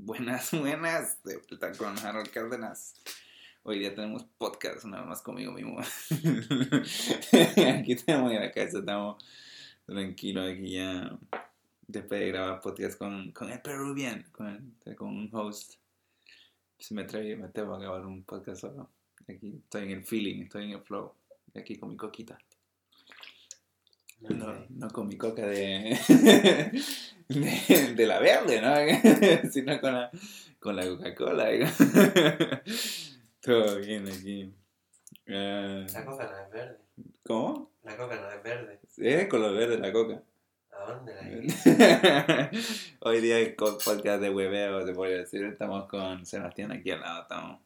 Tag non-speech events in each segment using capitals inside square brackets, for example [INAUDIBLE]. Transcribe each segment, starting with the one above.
Buenas, [LAUGHS] buenas. De vuelta con Harold Cárdenas. Hoy día tenemos podcast nada más conmigo mismo. [LAUGHS] aquí en la casa, estamos tranquilos aquí ya. Después de grabar podcast con, con el Peruvian, con, con un host. Si me atreví, me atrevo a grabar un podcast solo. Aquí estoy en el feeling, estoy en el flow. Aquí con mi coquita. No, no con mi coca de, [LAUGHS] de, de la verde, ¿no? [LAUGHS] sino con la, con la Coca-Cola. [LAUGHS] Todo bien aquí. Uh, la coca no es verde. ¿Cómo? La coca no es verde. Es color verde la coca. ¿A dónde la Hoy día el podcast de hueveo, te voy a decir. Estamos con Sebastián aquí al lado. Estamos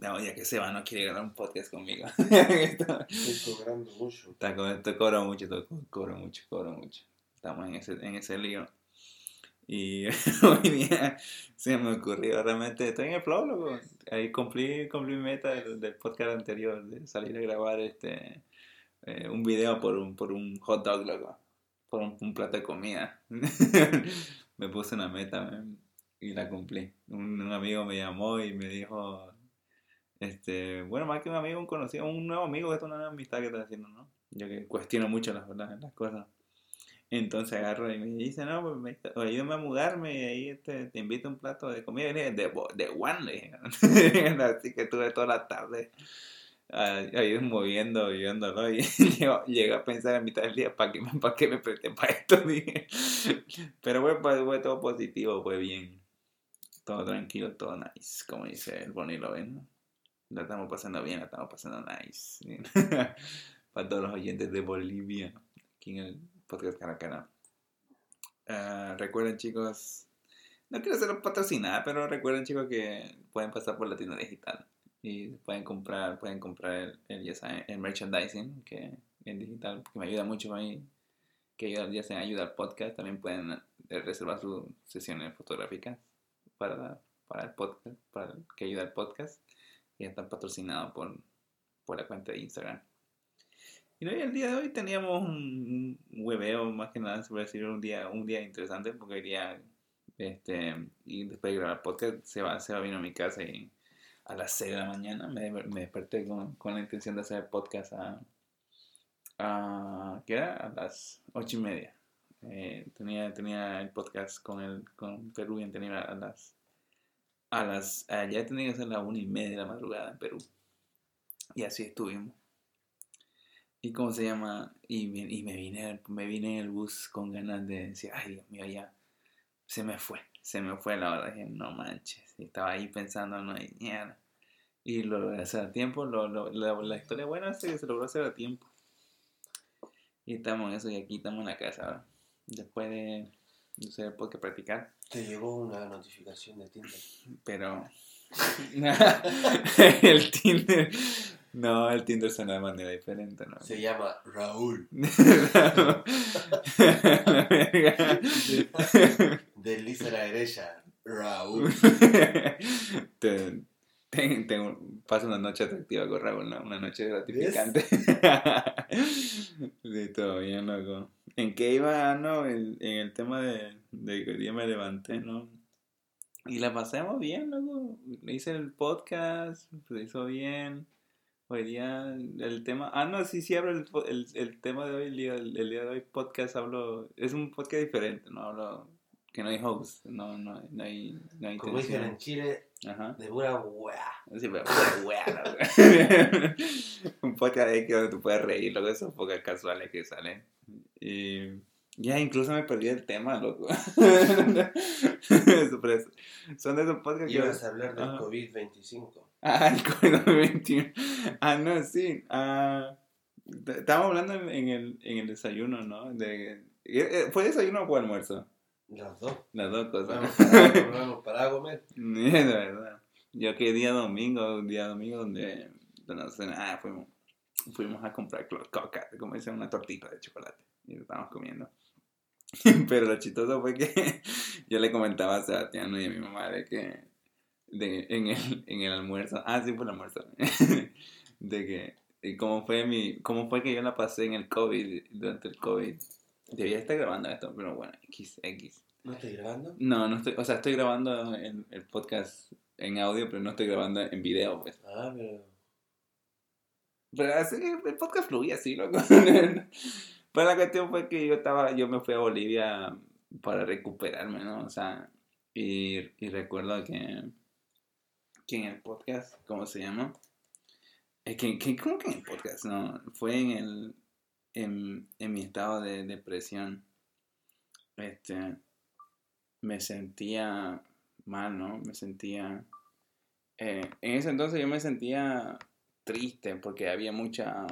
no, ya que Seba no quiere grabar un podcast conmigo. [LAUGHS] Estoy cobrando mucho. Está esto, cobro mucho, cobro mucho, cobro mucho. Estamos en ese, en ese lío. Y [LAUGHS] hoy día se me ocurrió, realmente estoy en el flow, loco. Ahí cumplí, cumplí mi meta del, del, podcast anterior, de salir a grabar este eh, un video por un, por un hot dog, loco. Por un, un plato de comida. [LAUGHS] me puse una meta man, y la cumplí. Un, un amigo me llamó y me dijo, este, bueno, más que un amigo, un conocido, un nuevo amigo, esto es una nueva amistad que estás haciendo, ¿no? Yo que cuestiono mucho las, las, las cosas. Entonces agarro y me dice, no, pues me, ayúdame a mudarme y ahí este, te invito a un plato de comida. Y le dije, de, de one. [LAUGHS] Así que estuve toda la tarde ahí moviendo, viéndolo. Y [LAUGHS] llegué a pensar en mitad del día, ¿para qué, para qué me presté para esto? [LAUGHS] Dije. Pero fue, fue todo positivo, fue bien. Todo tranquilo, todo nice, como dice el Bonnie ¿no? La estamos pasando bien, la estamos pasando nice. [LAUGHS] Para todos los oyentes de Bolivia, aquí en el podcast Caracana. Uh, recuerden, chicos, no quiero hacerlo patrocinada, pero recuerden, chicos, que pueden pasar por la tienda digital y pueden comprar, pueden comprar el, el, ya saben, el merchandising que en digital, que me ayuda mucho a mí, que ya sea ayuda al podcast. También pueden eh, reservar sus sesiones fotográficas para, para el podcast, para que ayuda al podcast que están patrocinados por, por la cuenta de Instagram. Y hoy, el día de hoy teníamos un hueveo, más que nada, se puede decir, un día, un día interesante, porque hoy día, este, y después de grabar el podcast, se va, se va vino a mi casa y a las 6 de la mañana me, me desperté con, con, la intención de hacer el podcast a, a ¿qué era? A las 8 y media. Eh, tenía, tenía el podcast con el con Peruvian, tenía a las a las, ya tenía que ser las una y media de la madrugada en Perú. Y así estuvimos. ¿Y cómo se llama? Y, y me, vine, me vine en el bus con ganas de decir, ay Dios mío, ya se me fue, se me fue la hora. Dije, no manches. Y estaba ahí pensando, no, y, y lo logré hacer a tiempo. Lo, lo, la, historia buena es que se logró hacer a tiempo. Y estamos en eso, y aquí estamos en la casa. Después de no sé, por qué practicar. Te llegó una notificación de Tinder. Pero. [LAUGHS] el Tinder. No, el Tinder suena de manera diferente, ¿no? Se llama Raúl. [LAUGHS] Desliza a la derecha. Raúl. [LAUGHS] te, te, te, pasa una noche atractiva con Raúl, ¿no? Una noche gratificante. sí, todo bien, loco. ¿En qué iba, no? En, en el tema de, de, que hoy día me levanté, ¿no? Y la pasamos bien, loco. Hice el podcast, se hizo bien. Hoy día el tema... Ah, no, sí, sí hablo el, el, el tema de hoy, el día, el, día de hoy podcast hablo... Es un podcast diferente, ¿no? Hablo que no hay host, no, no, no hay... No hay Como dicen en Chile, Ajá. de pura weá. Sí, pero pura weá, [LAUGHS] Un podcast ahí que donde tú puedes reír, luego esos podcasts casuales que salen. Y ya incluso me perdí el tema, loco. [LAUGHS] Son de esos podcasts que... Ibas a hablar del COVID-25. Ah, el COVID-21. Ah, no, sí. Ah, estábamos hablando en el, en el desayuno, ¿no? De, eh, eh, ¿Fue desayuno o almuerzo? Las dos. Las dos cosas. Vamos para, comer. [LAUGHS] De verdad. Yo que día domingo, un día domingo donde, donde ah, fuimos, fuimos a comprar coca, como dicen, una tortita de chocolate. Y lo estábamos comiendo. [LAUGHS] Pero lo chistoso fue que [LAUGHS] yo le comentaba a Sebastián y a mi mamá de que de, en, el, en el almuerzo, ah, sí, fue el almuerzo, [LAUGHS] de que cómo fue, mi, cómo fue que yo la pasé en el COVID, durante el COVID. Debía estar grabando esto, pero bueno, X, X. ¿No estoy grabando? No, no estoy, o sea, estoy grabando el, el podcast en audio, pero no estoy grabando en video, pues. Ah, pero... Pero así que el podcast fluía así, loco. Pero la cuestión fue que yo estaba, yo me fui a Bolivia para recuperarme, ¿no? O sea, y, recuerdo que, que en el podcast, ¿cómo se llama? Es que, que, ¿Cómo que en el podcast? No, fue en el, en, en mi estado de depresión. Este, me sentía mal, ¿no? Me sentía... Eh, en ese entonces yo me sentía triste porque había mucha...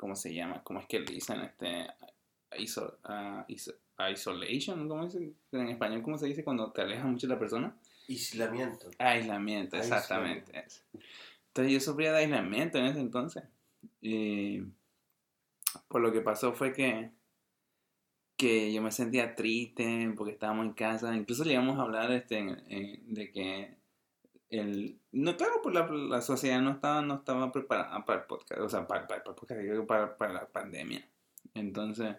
¿Cómo se llama? ¿Cómo es que le dicen? Este, iso, uh, iso, isolation, ¿cómo es en español? ¿Cómo se dice cuando te alejas mucho de la persona? Aislamiento. Aislamiento, exactamente. Entonces yo sufría de aislamiento en ese entonces. Y por lo que pasó fue que que yo me sentía triste porque estábamos en casa. Incluso llegamos a hablar este, de que el... No, claro, pues la, la, sociedad no estaba, no estaba preparada para el podcast, o sea, para, para, para, para, para la pandemia. Entonces,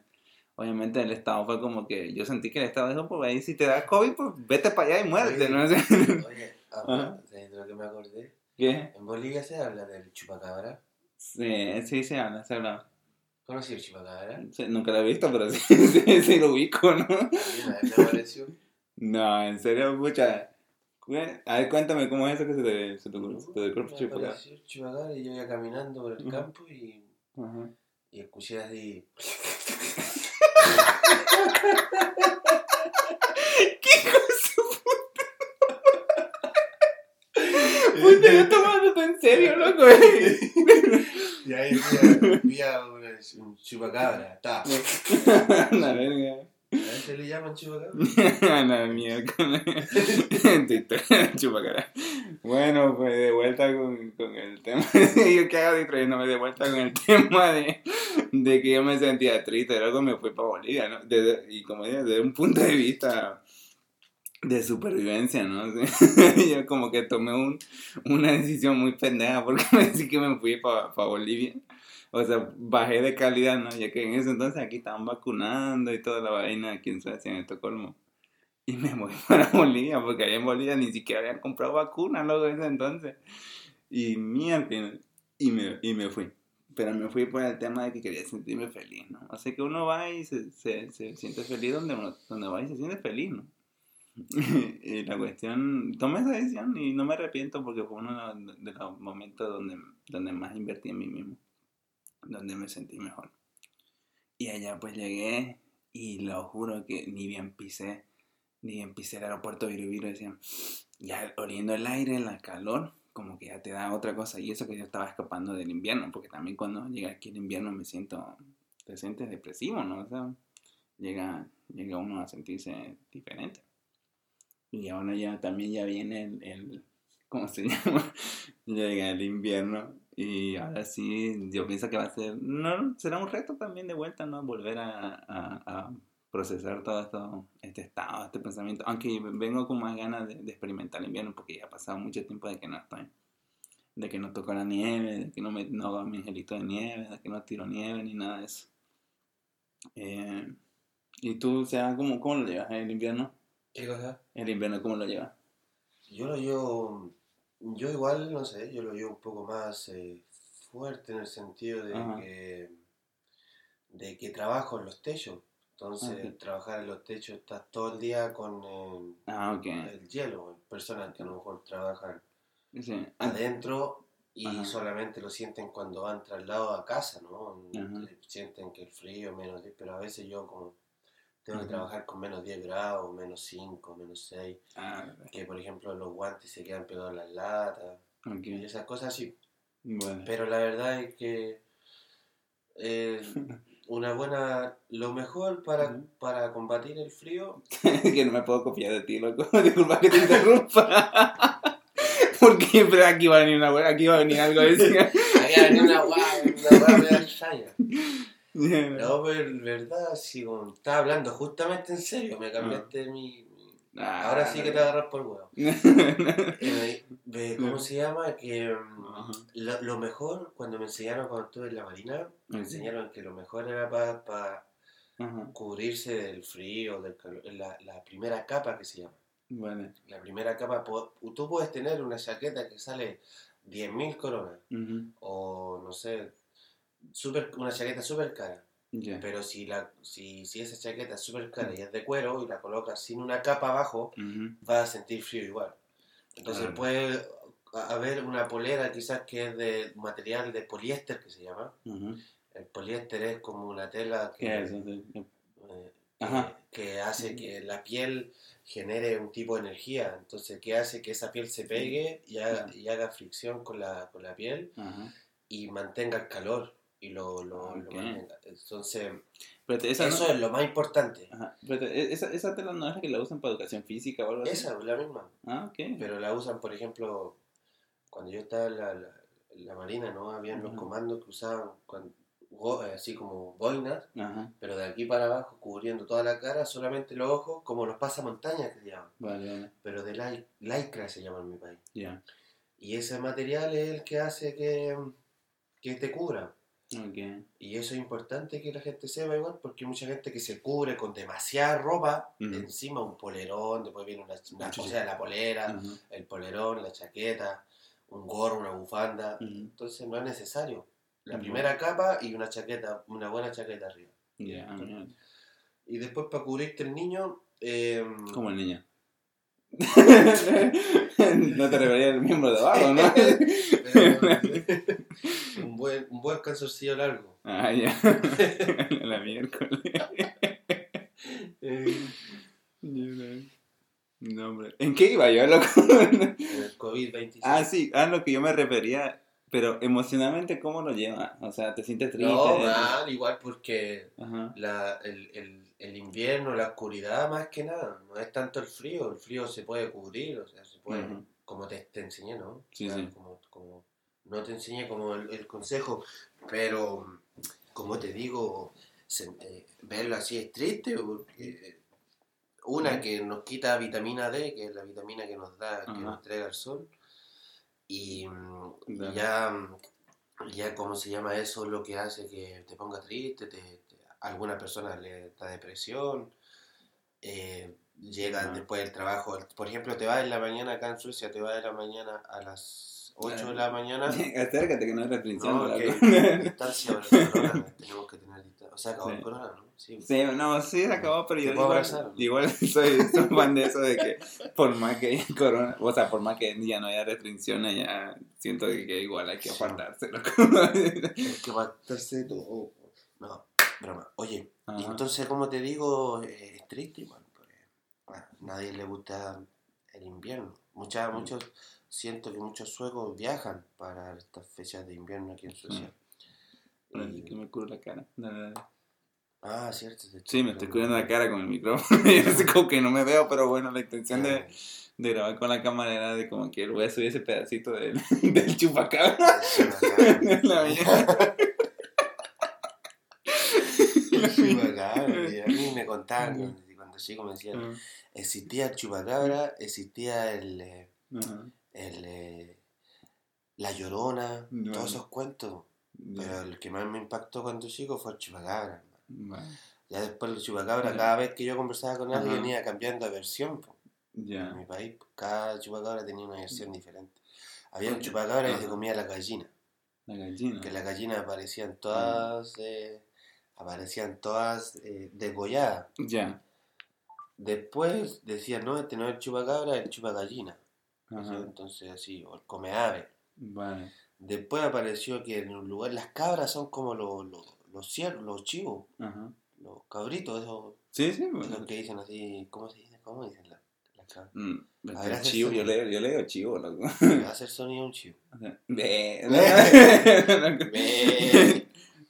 obviamente el Estado fue como que yo sentí que el Estado dijo, pues ahí si te da COVID, pues vete para allá y muérete, [LAUGHS] oye, ¿no? Oye, de lo que me acordé. ¿Qué? En Bolivia se habla del chupacabra. Sí, sí se habla, se habla. ¿Conocí el chupacabra? Sí, nunca lo he visto, pero [LAUGHS] sí, sí, sí lo ubico, ¿no? Me apareció. No, en serio, mucha. A ver, cuéntame cómo es eso que se te, se te, se te apareció el chupacabra y yo iba caminando por el campo y, Ajá. y escuché así... [LAUGHS] ¿Qué cosa? Puta, yo tomándote en serio, loco. [LAUGHS] Y ahí vi a, un chupacabra. Ta. [LAUGHS] La verga. [LAUGHS] ¿A ese le llaman chupacabra? La mierda. Bueno, pues de vuelta con, con el tema. [LAUGHS] yo qué hago distrayéndome de vuelta con el [LAUGHS] tema de, de que yo me sentía triste. Luego me fui para Bolivia, ¿no? Y como dije, desde un punto de vista de supervivencia, ¿no? yo como que tomé un, una decisión muy pendeja porque me que me fui para Bolivia. O sea, bajé de calidad, ¿no? Ya que en ese entonces aquí estaban vacunando y toda la vaina aquí en Suecia, en Estocolmo. Y me voy [LAUGHS] para Bolivia, porque allá en Bolivia ni siquiera habían comprado vacunas, luego en ese entonces. Y mierda, y me, y me fui. Pero me fui por el tema de que quería sentirme feliz, ¿no? O sea que uno va y se, se, se siente feliz donde, donde va y se siente feliz, ¿no? [LAUGHS] y la cuestión, tomé esa decisión y no me arrepiento porque fue uno de los momentos donde, donde más invertí en mí mismo, donde me sentí mejor. Y allá pues llegué y lo juro que ni bien pisé, ni bien pisé el aeropuerto de Virubiru, decían, ya oliendo el aire, la calor, como que ya te da otra cosa. Y eso que yo estaba escapando del invierno, porque también cuando llega aquí el invierno me siento, te sientes depresivo, ¿no? O sea, llega, llega uno a sentirse diferente. Y ahora ya también ya viene el, el ¿cómo se [LAUGHS] llama? Llega el invierno y ahora sí, yo pienso que va a ser, no, será un reto también de vuelta, ¿no? Volver a, a, a procesar todo esto, este estado, este pensamiento, aunque vengo con más ganas de, de, experimentar el invierno porque ya ha pasado mucho tiempo de que no estoy, de que no toco la nieve, de que no, me, no hago mi angelito de nieve, de que no tiro nieve ni nada de eso. Eh, ¿Y tú, o sea, cómo, cómo lo llevas el invierno? ¿Qué cosa? ¿El invierno cómo lo llevas? Yo lo llevo, yo igual, no sé, yo lo llevo un poco más eh, fuerte en el sentido de Ajá. que, de que trabajo en los techos. Entonces, Ah, ok. trabajar en los techos, estás todo el día con eh, Ah, el hielo. Personas que a lo mejor trabajan Sí. adentro y Ajá. solamente lo sienten cuando van traslado a casa, ¿no? Ajá. Sienten que el frío, menos 10, pero a veces yo como tengo que trabajar con menos 10 grados, menos 5, menos 6, Ah, que por ejemplo los guantes se quedan pegados a las latas ok. y esas cosas así. Bueno. Pero la verdad es que eh, [LAUGHS] una buena, lo mejor para, Ujú. para combatir el frío, [LAUGHS] que no me puedo copiar de ti, loco. [LAUGHS] Disculpa que te interrumpa. Porque pero aquí va a venir una aquí va a venir algo así. había venido una guay, una guay extraña. No, [LAUGHS] pero en verdad, si como estaba hablando justamente en serio, me cambiaste mi, mi- Ah. Ahora sí que te agarras por huevo. [LAUGHS] Eh, ¿Cómo se llama? Que mm, lo, lo mejor, cuando me enseñaron cuando estuve en la marina, me enseñaron que lo mejor era para cubrirse del frío, del calor, la, la primera capa que se llama. Vale. La primera capa, tú puedes tener una chaqueta que sale 10.000 coronas, o no sé, super, una chaqueta súper cara. Pero si, la, si, si esa chaqueta es súper cara y es de cuero y la colocas sin una capa abajo, vas a sentir frío igual. Entonces puede haber una polera quizás que es de material de poliéster que se llama. El poliéster es como una tela que, eh, que, hace que la piel genere un tipo de energía. Entonces, que hace que esa piel se pegue y haga, y haga fricción con la, con la piel y mantenga el calor y lo, lo, mantenga. Entonces, eso es lo más importante. E, esa, esa tela no es la que la usan para educación física o algo así. Esa, la misma. Ah, Pero la usan, por ejemplo, cuando yo estaba en la, la, marina, ¿no? Habían los comandos que usaban cuando, así como boinas, pero de aquí para abajo cubriendo toda la cara, solamente los ojos, como los pasamontañas que se llaman. Vale, Pero de lycra se llama en mi país. Y ese material es el que hace que, que te cubra. Y eso es importante que la gente sepa igual, porque hay mucha gente que se cubre con demasiada ropa, encima un polerón, después viene una, una la polera, el polerón, la chaqueta, un gorro, una bufanda. Entonces no es necesario. La primera capa y una chaqueta, una buena chaqueta arriba. Y después para cubrirte el niño... Eh, Como el niño. [LAUGHS] no te refería al miembro de abajo, ¿no? un, buen, un buen largo. Ah, ya. [LAUGHS] La miércoles. Eh. no, hombre. ¿En qué iba yo, loco? el COVID-26. Ah, sí, a lo que yo me refería pero emocionalmente, ¿cómo lo lleva? O sea, ¿te sientes triste? No, mal, igual porque la, el, el, el, invierno, la oscuridad, más que nada, no es tanto el frío, el frío se puede cubrir, o sea, se puede, como te, te, enseñé, ¿no? Sí, sí. Como, como, no te enseñé como el, consejo, pero como te digo, eh, verlo así es triste, porque una que nos quita vitamina D, que es la vitamina que nos da, que nos entrega el sol, y, ya, ya, ¿cómo se llama eso? Lo que hace que te ponga triste, te, a alguna persona le da depresión, eh, llegan después del trabajo, por ejemplo, te vas en la mañana acá en Suecia, te vas de la mañana a las 8 de la mañana. [LAUGHS] Acércate que no es. No, que [LAUGHS] distancia corona, tenemos que tener sea, acabó el corona, ¿no? Sí, no, sí se acabó, pero yo igual, igual [LAUGHS] soy, soy, fan de eso de que por más que haya corona, o sea, por más que ya no haya restricciones, ya siento que, igual hay que apartarse. hay [LAUGHS] que apartarse todo. No, broma. Oye, y entonces, como te digo, es triste igual. Porque, nadie le gusta el invierno. Muchas, muchos, siento que muchos suecos viajan para estas fechas de invierno aquí en Suecia. Mm. Y... que me curo la cara. Ah, cierto. Sí, me estoy cubriendo la cara con el micrófono. y [LAUGHS] así como que no me veo, pero bueno, la intención de, de, grabar con la cámara era de como que voy a subir ese pedacito del, [LAUGHS] del chupacabra. [LAUGHS] la mía. a mí me contaban cuando chico me decían, existía el chupacabra, existía el, eh, el eh, la llorona, todos esos cuentos. Pero el que más me impactó cuando chico fue el chupacabra. Ya después el chupacabra, cada vez que yo conversaba con alguien, venía cambiando de versión. En mi país, cada chupacabra tenía una versión diferente. Había un chupacabra que se comía la gallina. La gallina. Que las gallinas aparecían todas, eh, aparecían todas eh, degolladas. Ya. Después decían, no, este no es el chupacabra, es el chupagallina. Entonces así, o el come ave. Después apareció que en un lugar, las cabras son como los los ciervos, los chivos, los cabritos, esos. Sí, sí. Los que dicen así, ¿cómo se dice? ¿Cómo dicen las la cabras? Mm, a ver, chivo, yo leo, yo leo chivo, loco. Va a hacer sonido un chivo. [LAUGHS] Ve.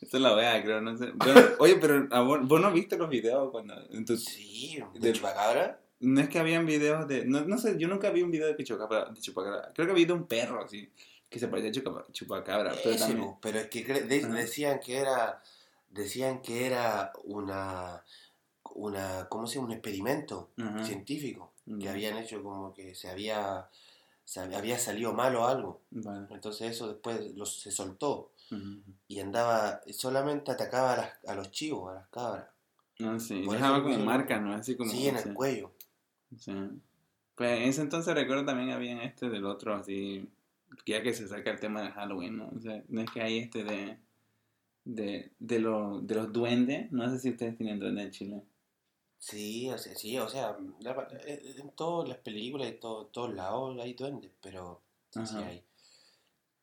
Esto es la wea, creo, no sé. oye, pero vos, no viste los videos cuando... En tu, sí, de, chupacabra. No es que habían videos de... No, no sé, yo nunca vi un video de chupacabra, de chupacabra. Creo que vi de un perro, así que se parecía a chupacabra. Pero, pero es que decían que era decían que era una una ¿cómo se llama? un experimento científico que habían hecho como que se había se había salido malo algo. Entonces eso después se soltó y andaba solamente atacaba a, las, a los chivos, a las cabras. Ah, sí, dejaba como marca, ¿no? Así como... Sí, en el cuello. Sí. Pues en ese entonces recuerdo también había este del otro, así, ya que se saca el tema de Halloween, ¿no? O sea, no es que hay este de, de, de, lo, de los duendes, no sé si ustedes tienen duendes en Chile. Sí, o sea, sí, o sea, eh, en todas las películas y todo, todos lados hay duendes, pero sí, sí hay.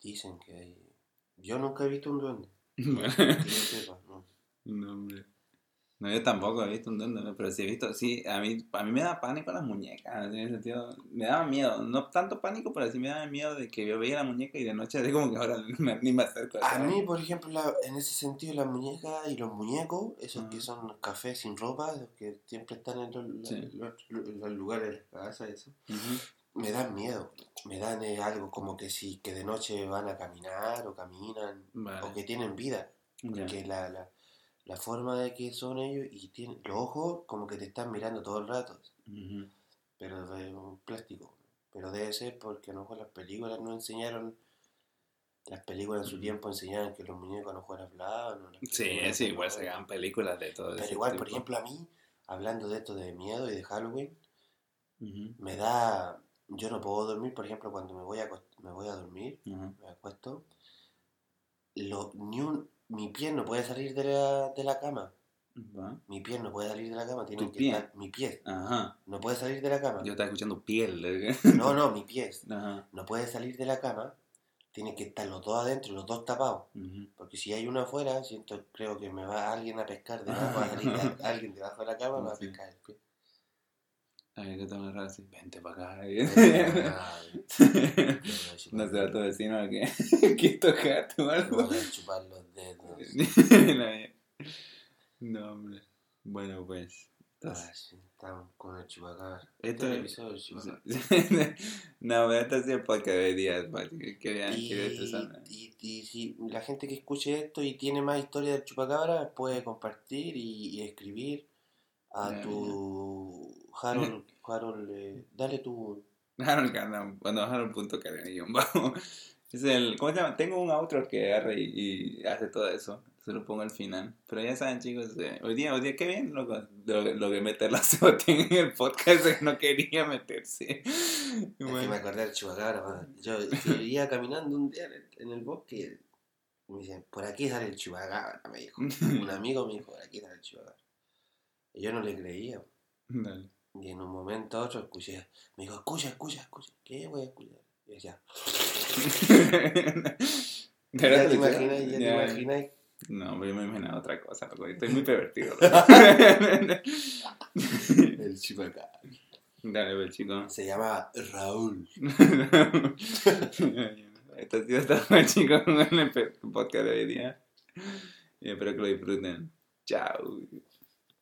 Dicen que hay. Yo nunca he visto un duende. [LAUGHS] no. no, hombre. No, yo tampoco he visto un duende, pero sí he visto, sí, a mí, a mí me da pánico las muñecas, en ese sentido, me daba miedo, no tanto pánico, pero sí me daba miedo de que yo veía la muñeca y de noche así como que ahora [LAUGHS] ni me acerco. A, mí, por ejemplo, en ese sentido, las muñecas y los muñecos, esos que son cafés sin ropa, los que siempre están en los, lugares de la casa, eso, me dan miedo, me dan eh, algo como que si, que de noche van a caminar o caminan, o que tienen vida, la, la la forma de que son ellos y tienen los ojos como que te están mirando todo el rato. Pero de un plástico. Pero debe ser porque a lo mejor las películas no enseñaron. Las películas en su tiempo enseñaban que los muñecos a lo mejor hablaban. sí, sí, igual se hagan películas de todo eso. Pero igual, por ejemplo, a mí, hablando de esto de miedo y de Halloween, me da. Yo no puedo dormir, por ejemplo, cuando me voy a, me voy a dormir, me acuesto, lo, ni un, mi pie no puede salir de la, de la cama. Mi pie no puede salir de la cama, tiene que estar mi pie. Ajá. No puede salir de la cama. Yo estaba escuchando piel. no, no, mi pie. [LAUGHS] No puede salir de la cama. Tiene que estar los dos adentro, los dos tapados. Porque si hay uno afuera, siento, creo que me va alguien a pescar debajo, [LAUGHS] alguien debajo de la cama me va a pescar el pie. Ay, que te me así, vente para acá. [LAUGHS] [LAUGHS] no será tu vecino que [LAUGHS] quieres tocarte o algo. Voy a chupar los dedos. no, hombre. Bueno, pues. Ah, sí, estamos con el chupacabra. Esto es el episodio del chupacabra. no, pero esto sí es porque de días que, que vean que y, y, si la gente que escuche esto y tiene más historia del chupacabra puede compartir y, y escribir a tu Harold, [LAUGHS] Harold, eh, dale tu... Harold Cardam, bueno, Harold punto [LAUGHS] vamos. Es el, ¿cómo se llama? Tengo un outro que agarra y, hace todo eso. Se lo pongo al final. Pero ya saben, chicos, eh, hoy día, hoy día, qué bien lo, lo, lo que meter la [LAUGHS] en el podcast que no quería meterse. Bueno. que me acordé del chupacabra. Yo, iba caminando un día en el, bosque y me dicen, por aquí sale el chupacabra, me dijo. un amigo me dijo, por aquí sale el chupacabra. Y yo no le creía. Dale. Y en un momento a otro escuché, me dijo, escucha, escucha, escucha, ¿qué voy a escuchar? Y decía, [LAUGHS] ¿Ya te imaginas? ¿Ya te imaginas? No, yo me imaginaba otra cosa, estoy muy pervertido. [LAUGHS] el chico acá. Dale, el chico. Se llama Raúl. Esto ha sido todo, chicos, con el podcast de hoy día. Y espero que lo disfruten. Chao.